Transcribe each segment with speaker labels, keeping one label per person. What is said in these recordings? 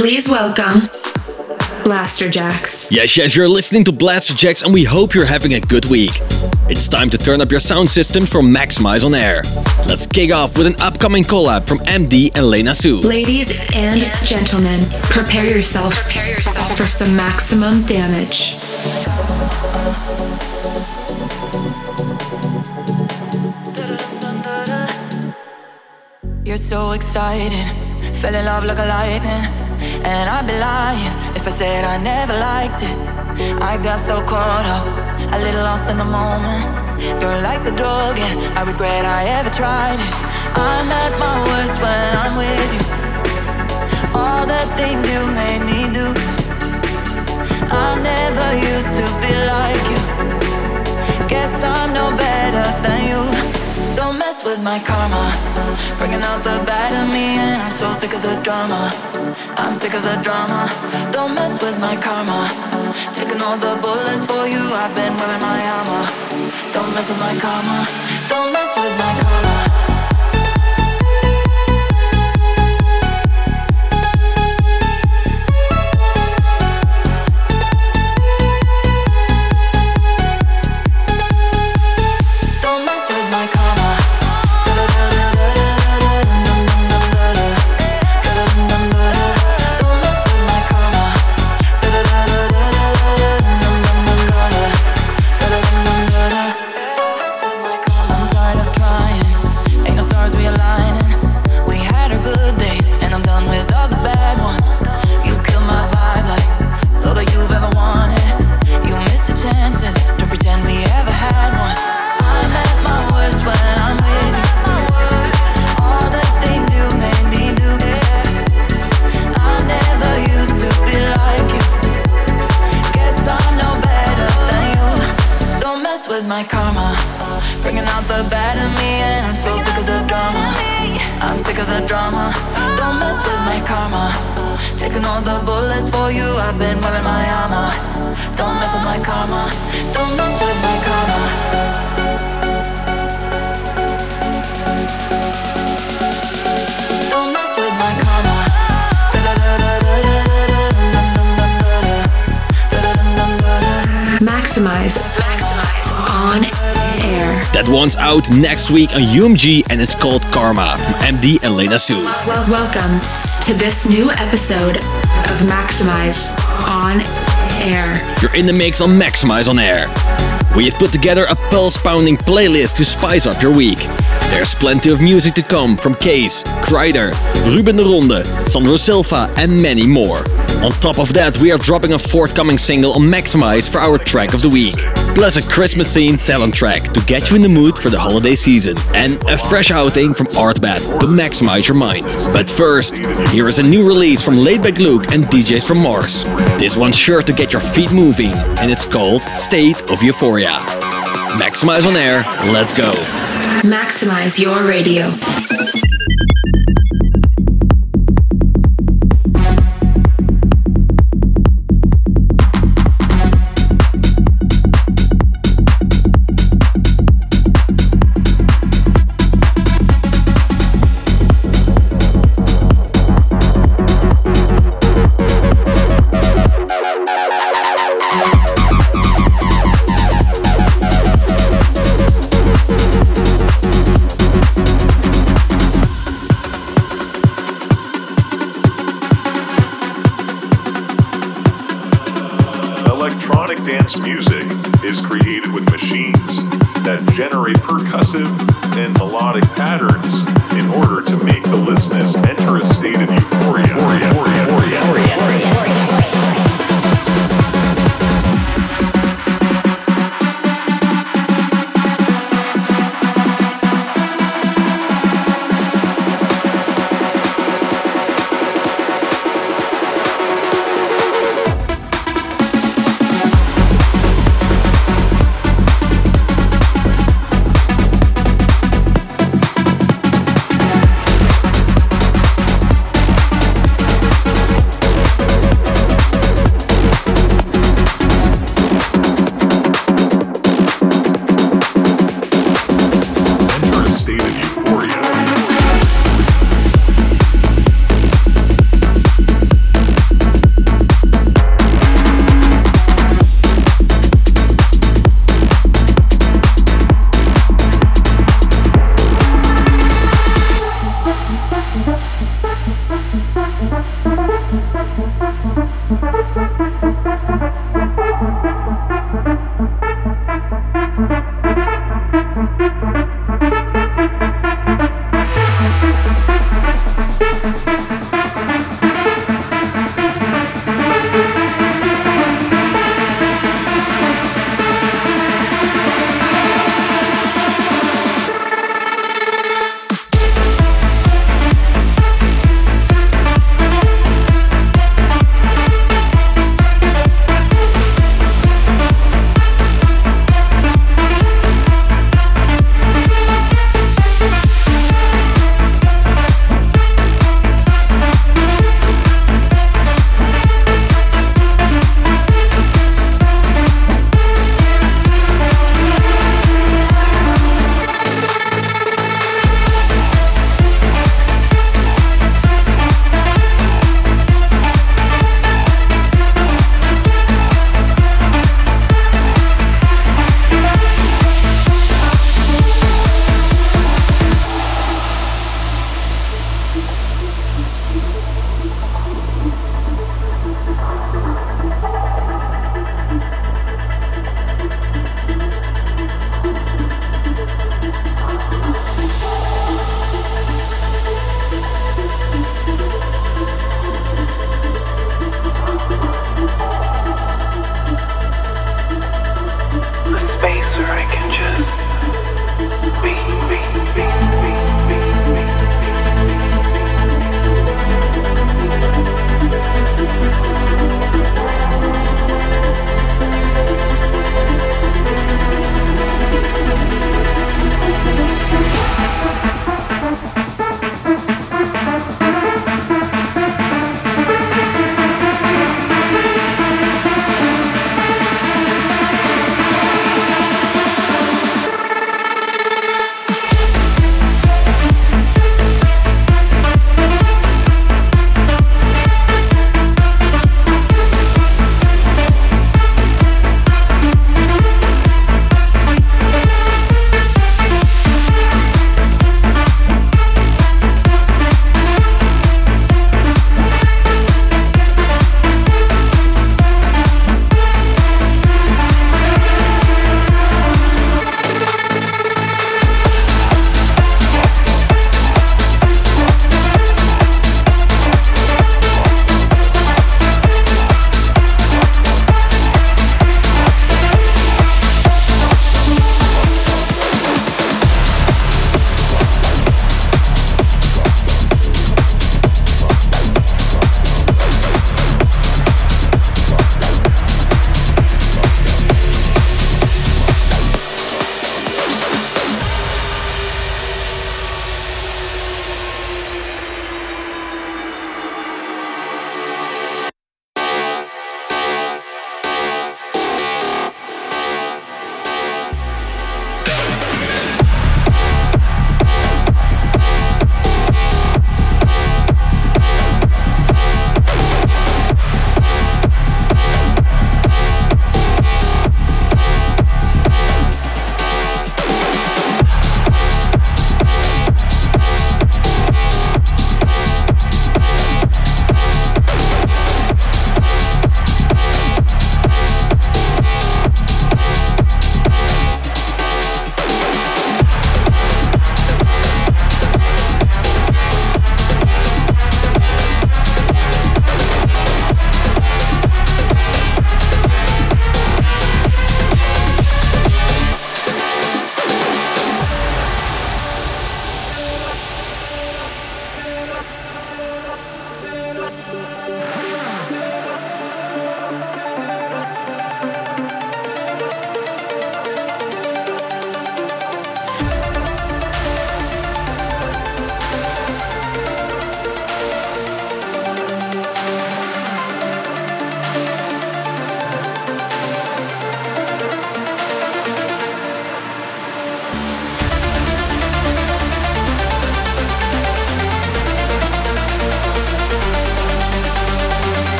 Speaker 1: Please welcome Blasterjaxx.
Speaker 2: Yes, yes, you're listening to Blasterjaxx and we hope you're having a good week. It's time to turn up your sound system for Maxximize on Air. Let's kick off with an upcoming collab from MD and Lena Sue.
Speaker 1: Ladies and gentlemen, prepare yourself, prepare yourself for some maximum damage.
Speaker 3: You're so exciting, fell in love like a lightning. And I'd be lying if I said I never liked it. I got so caught up, a little lost in the moment. You're like a drug, and I regret I ever tried it. I'm at my worst when I'm with you. All the things you made me do. I never used to be like you. Guess I'm no better than you. Don't mess with my karma. Bringing out the bad in me, and I'm so sick of the drama. I'm sick of the drama. Don't mess with my karma. Taking all the bullets for you, I've been wearing my armor. Don't mess with my karma. Don't mess with my karma.
Speaker 2: Week on UMG and it's called Karma from MD and Lena Sue.
Speaker 1: Well, welcome to this new episode of Maxximize on air.
Speaker 2: You're in the mix on Maxximize on Air. We have put together a pulse pounding playlist to spice up your week. There's plenty of music to come from Case, Kreider, Ruben de Ronde, Sandro Silva, and many more. On top of that, we are dropping a forthcoming single on Maximize for our track of the week. Plus a Christmas themed talent track to get you in the mood for the holiday season. And a fresh outing from Artbat to maximize your mind. But first, here is a new release from Laidback Luke and DJs from Mars. This one's sure to get your feet moving, and it's called State of Euphoria. Maxximize on air, let's go.
Speaker 1: Maximize your radio.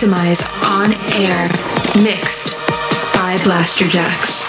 Speaker 4: Maxximize on air, mixed by Blasterjaxx.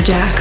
Speaker 4: At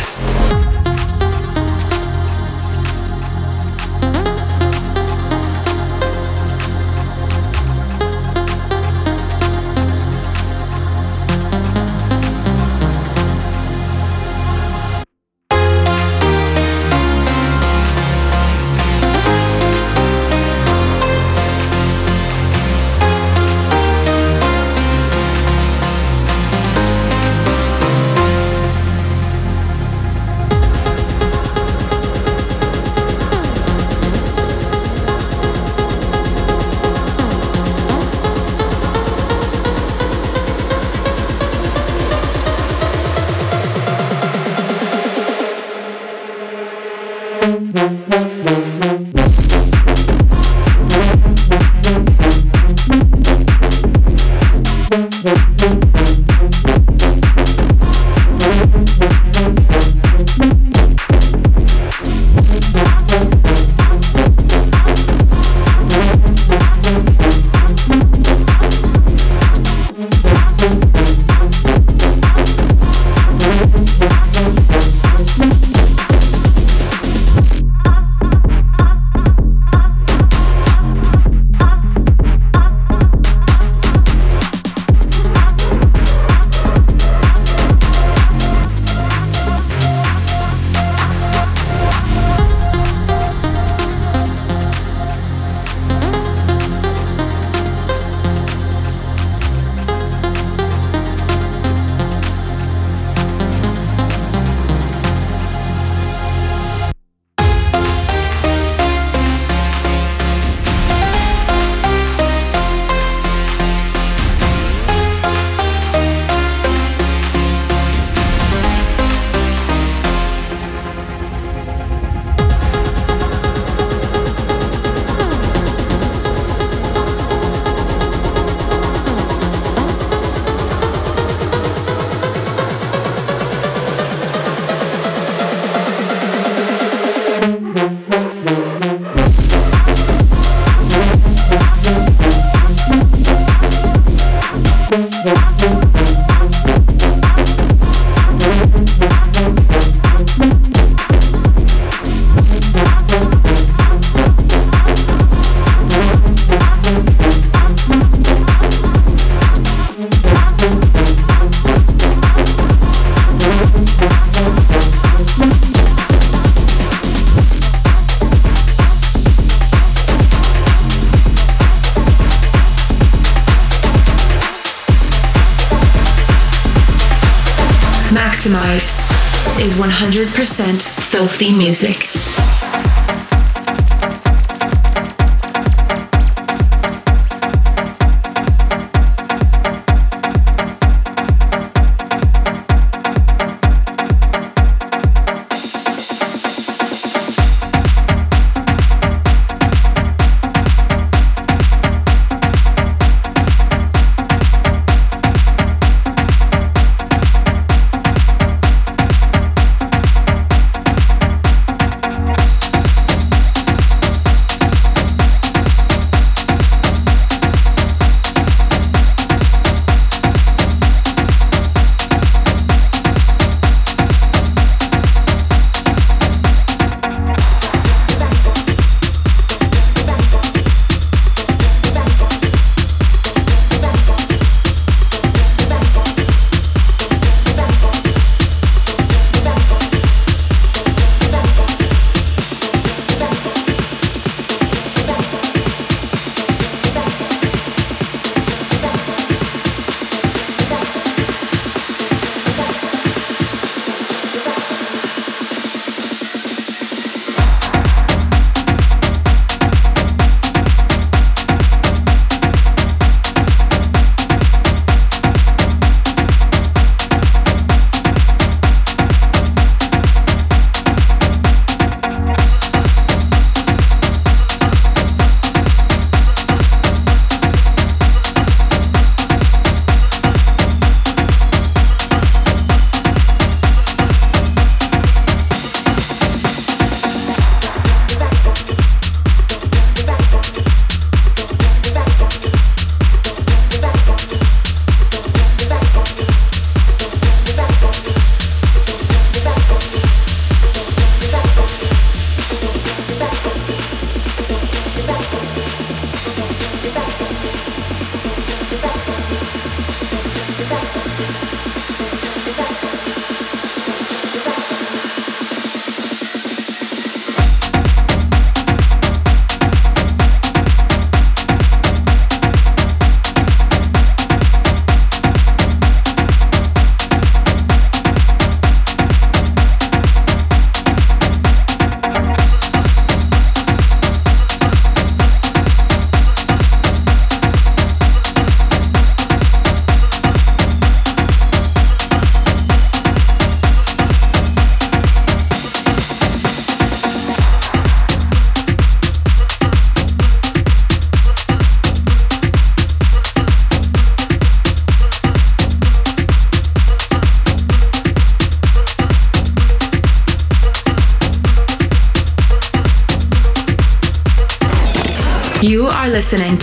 Speaker 4: 100% filthy music.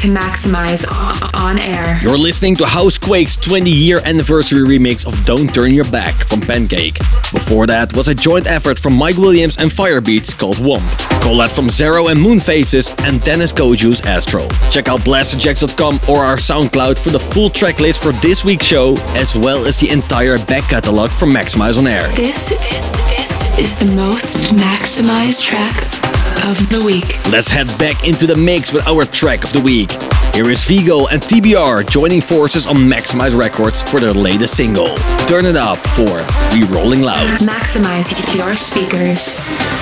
Speaker 4: To Maxximize on air.
Speaker 2: You're listening to Housequake's 20 year anniversary remix of Don't Turn Your Back from Pancake. Before that was a joint effort from Mike Williams and Firebeatz called Womp. Collab from Zero and Moonfaces and Dennis Koju's Astro. Check out blasterjaxx.com or our SoundCloud for the full track list for this week's show, as well as the entire back catalog from Maxximize on Air.
Speaker 4: This, this, this is the most maximized track of the week.
Speaker 2: Let's head back into the mix with our track of the week. Here is Vigo and TBR joining forces on Maxximize Records for their latest single. Turn it up for We Rolling Loud.
Speaker 4: Maximize your speakers.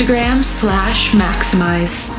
Speaker 3: Instagram slash maximize.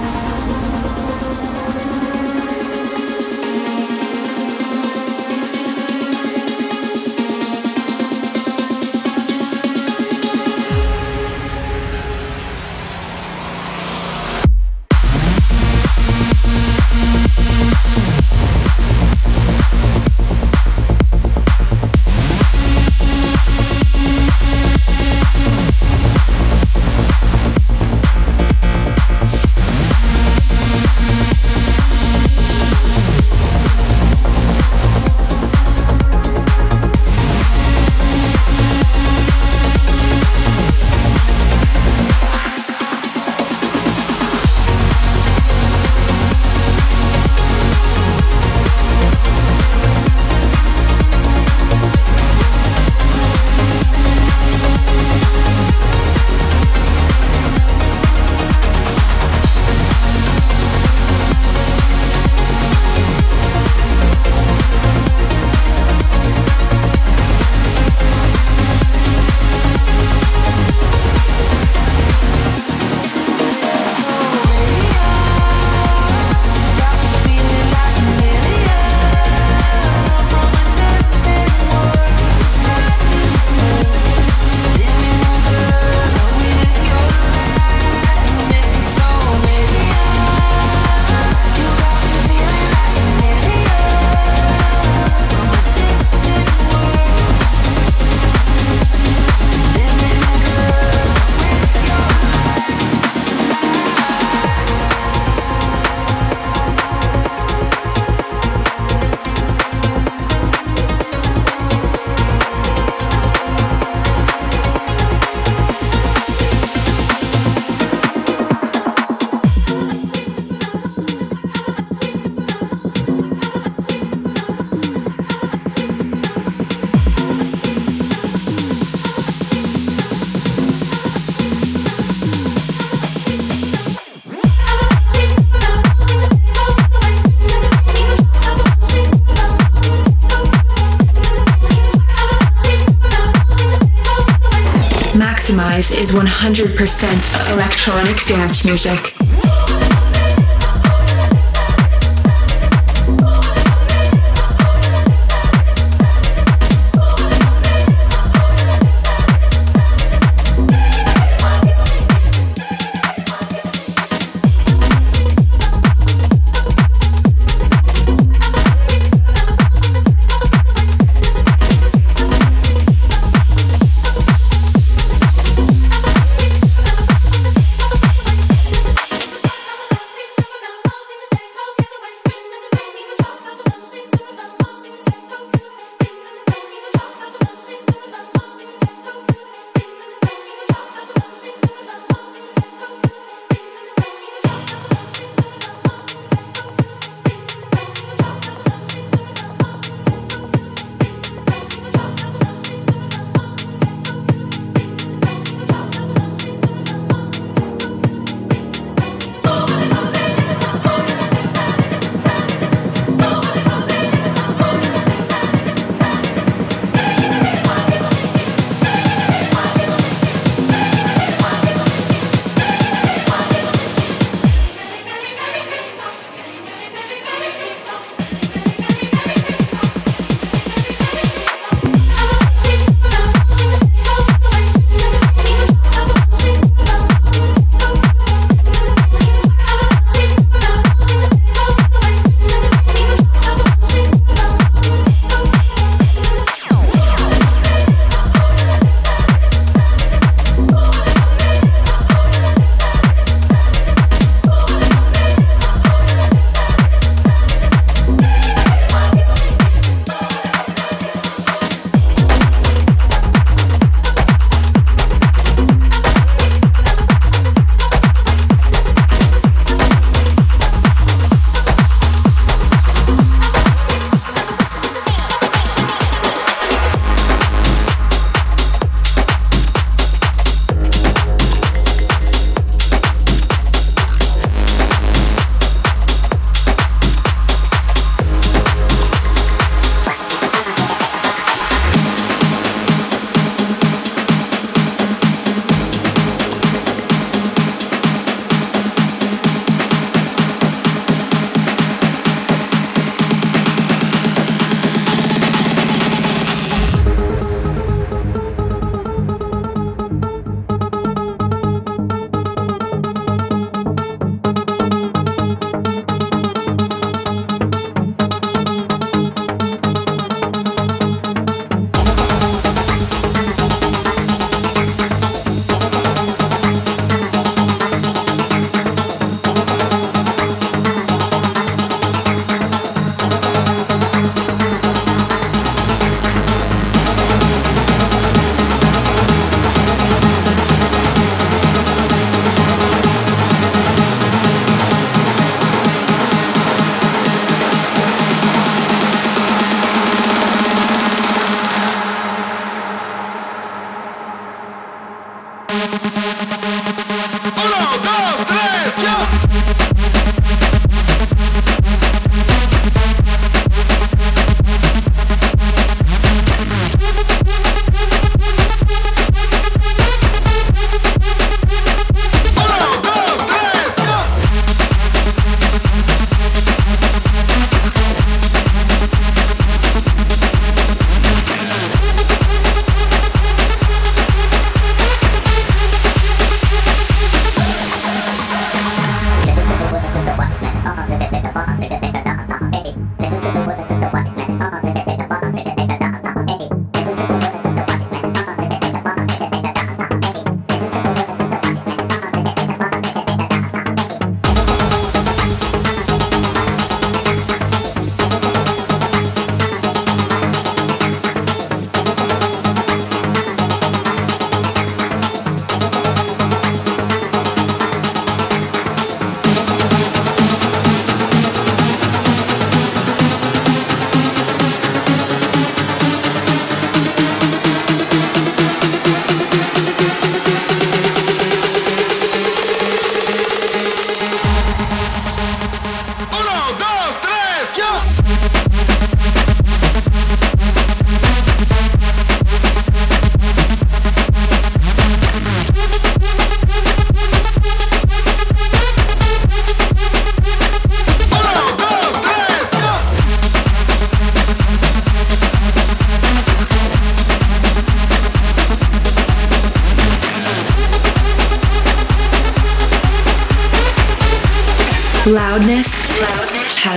Speaker 3: 100% electronic dance music.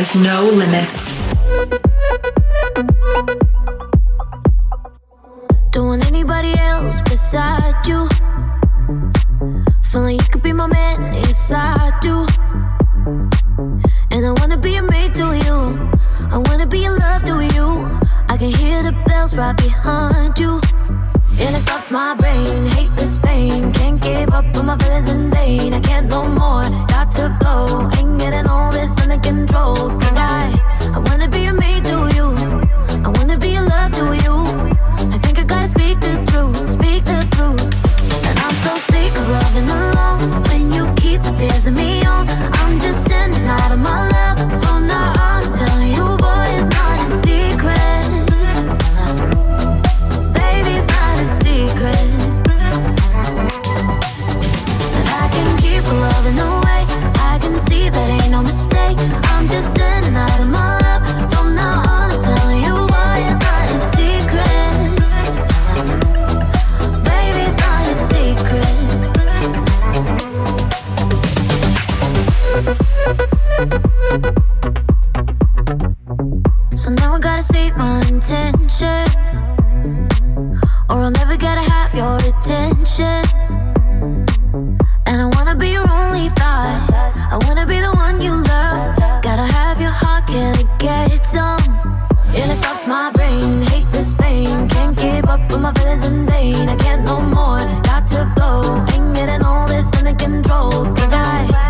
Speaker 5: has no limits.
Speaker 4: my feelings in vain. I can't no more. Got to go. Ain't getting all this under control. Cause I.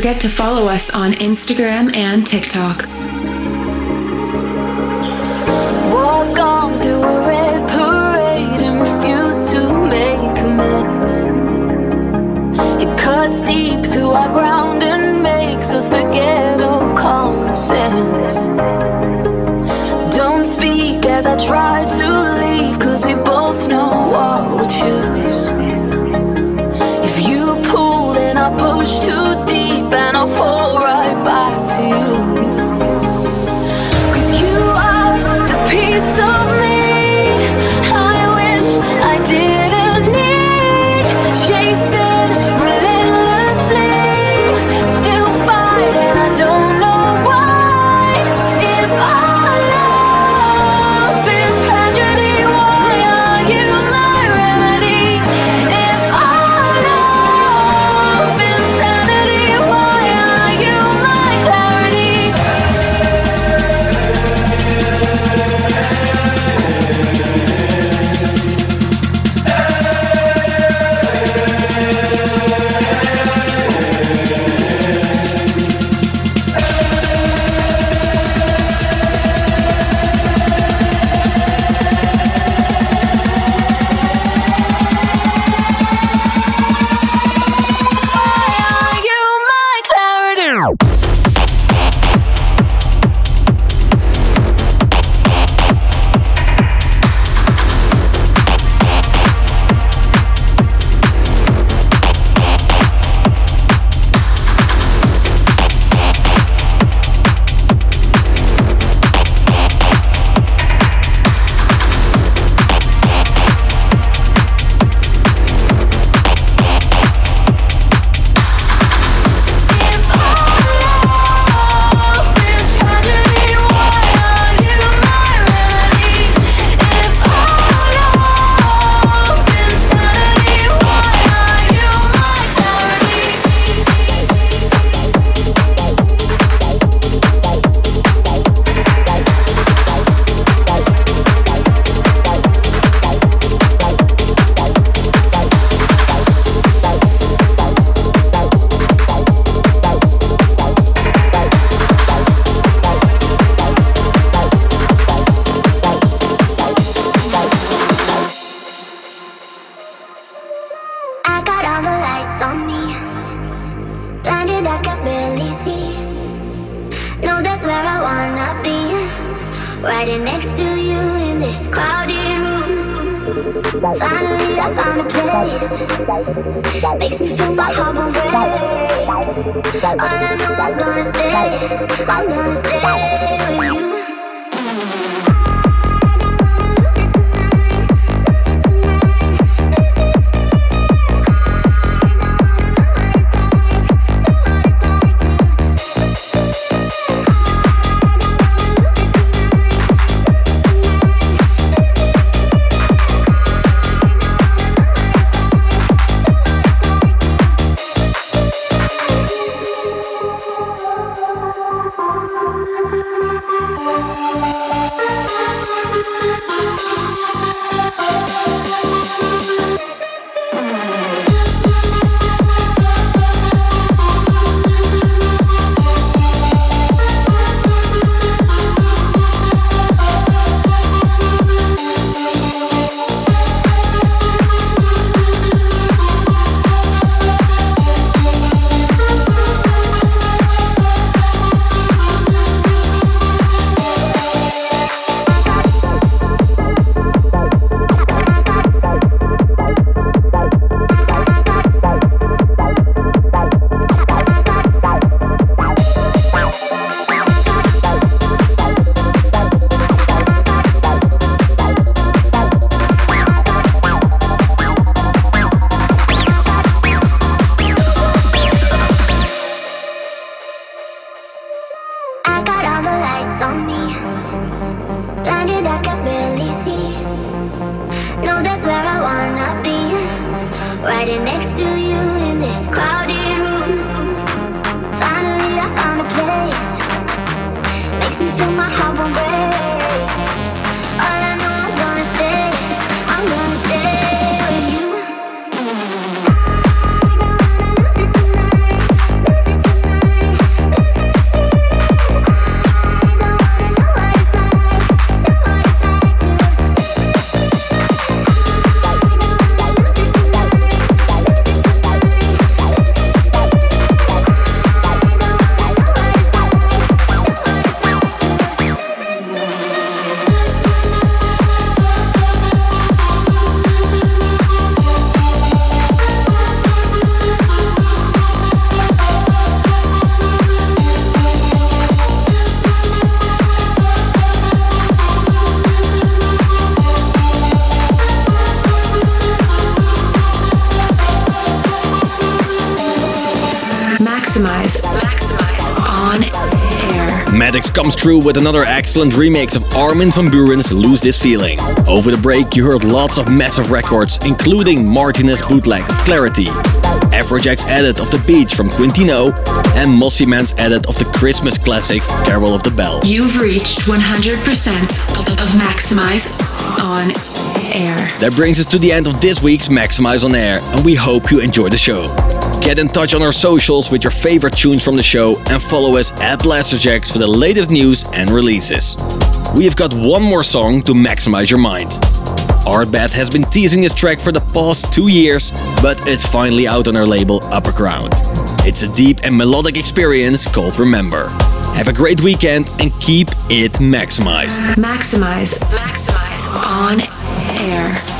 Speaker 5: forget to follow us on Instagram and TikTok.
Speaker 2: Comes through with another excellent remix of Armin van Buuren's Lose This Feeling. Over the break, you heard lots of massive records, including Martinez bootleg of Clarity, Afrojack's edit of The Beach from Quintino, and Mossy Man's edit of the Christmas classic Carol of the Bells.
Speaker 1: You've reached 100% of Maxximize on air.
Speaker 2: That brings us to the end of this week's Maxximize on Air, and we hope you enjoy the show. Get in touch on our socials with your favorite tunes from the show and follow us at Blasterjaxx for the latest news and releases. We have got one more song to maximize your mind. Artbat has been teasing this track for the past two years, but it's finally out on our label Upperground. It's a deep and melodic experience called Remember. Have a great weekend and keep it maximized.
Speaker 1: Maximize, maximize on air.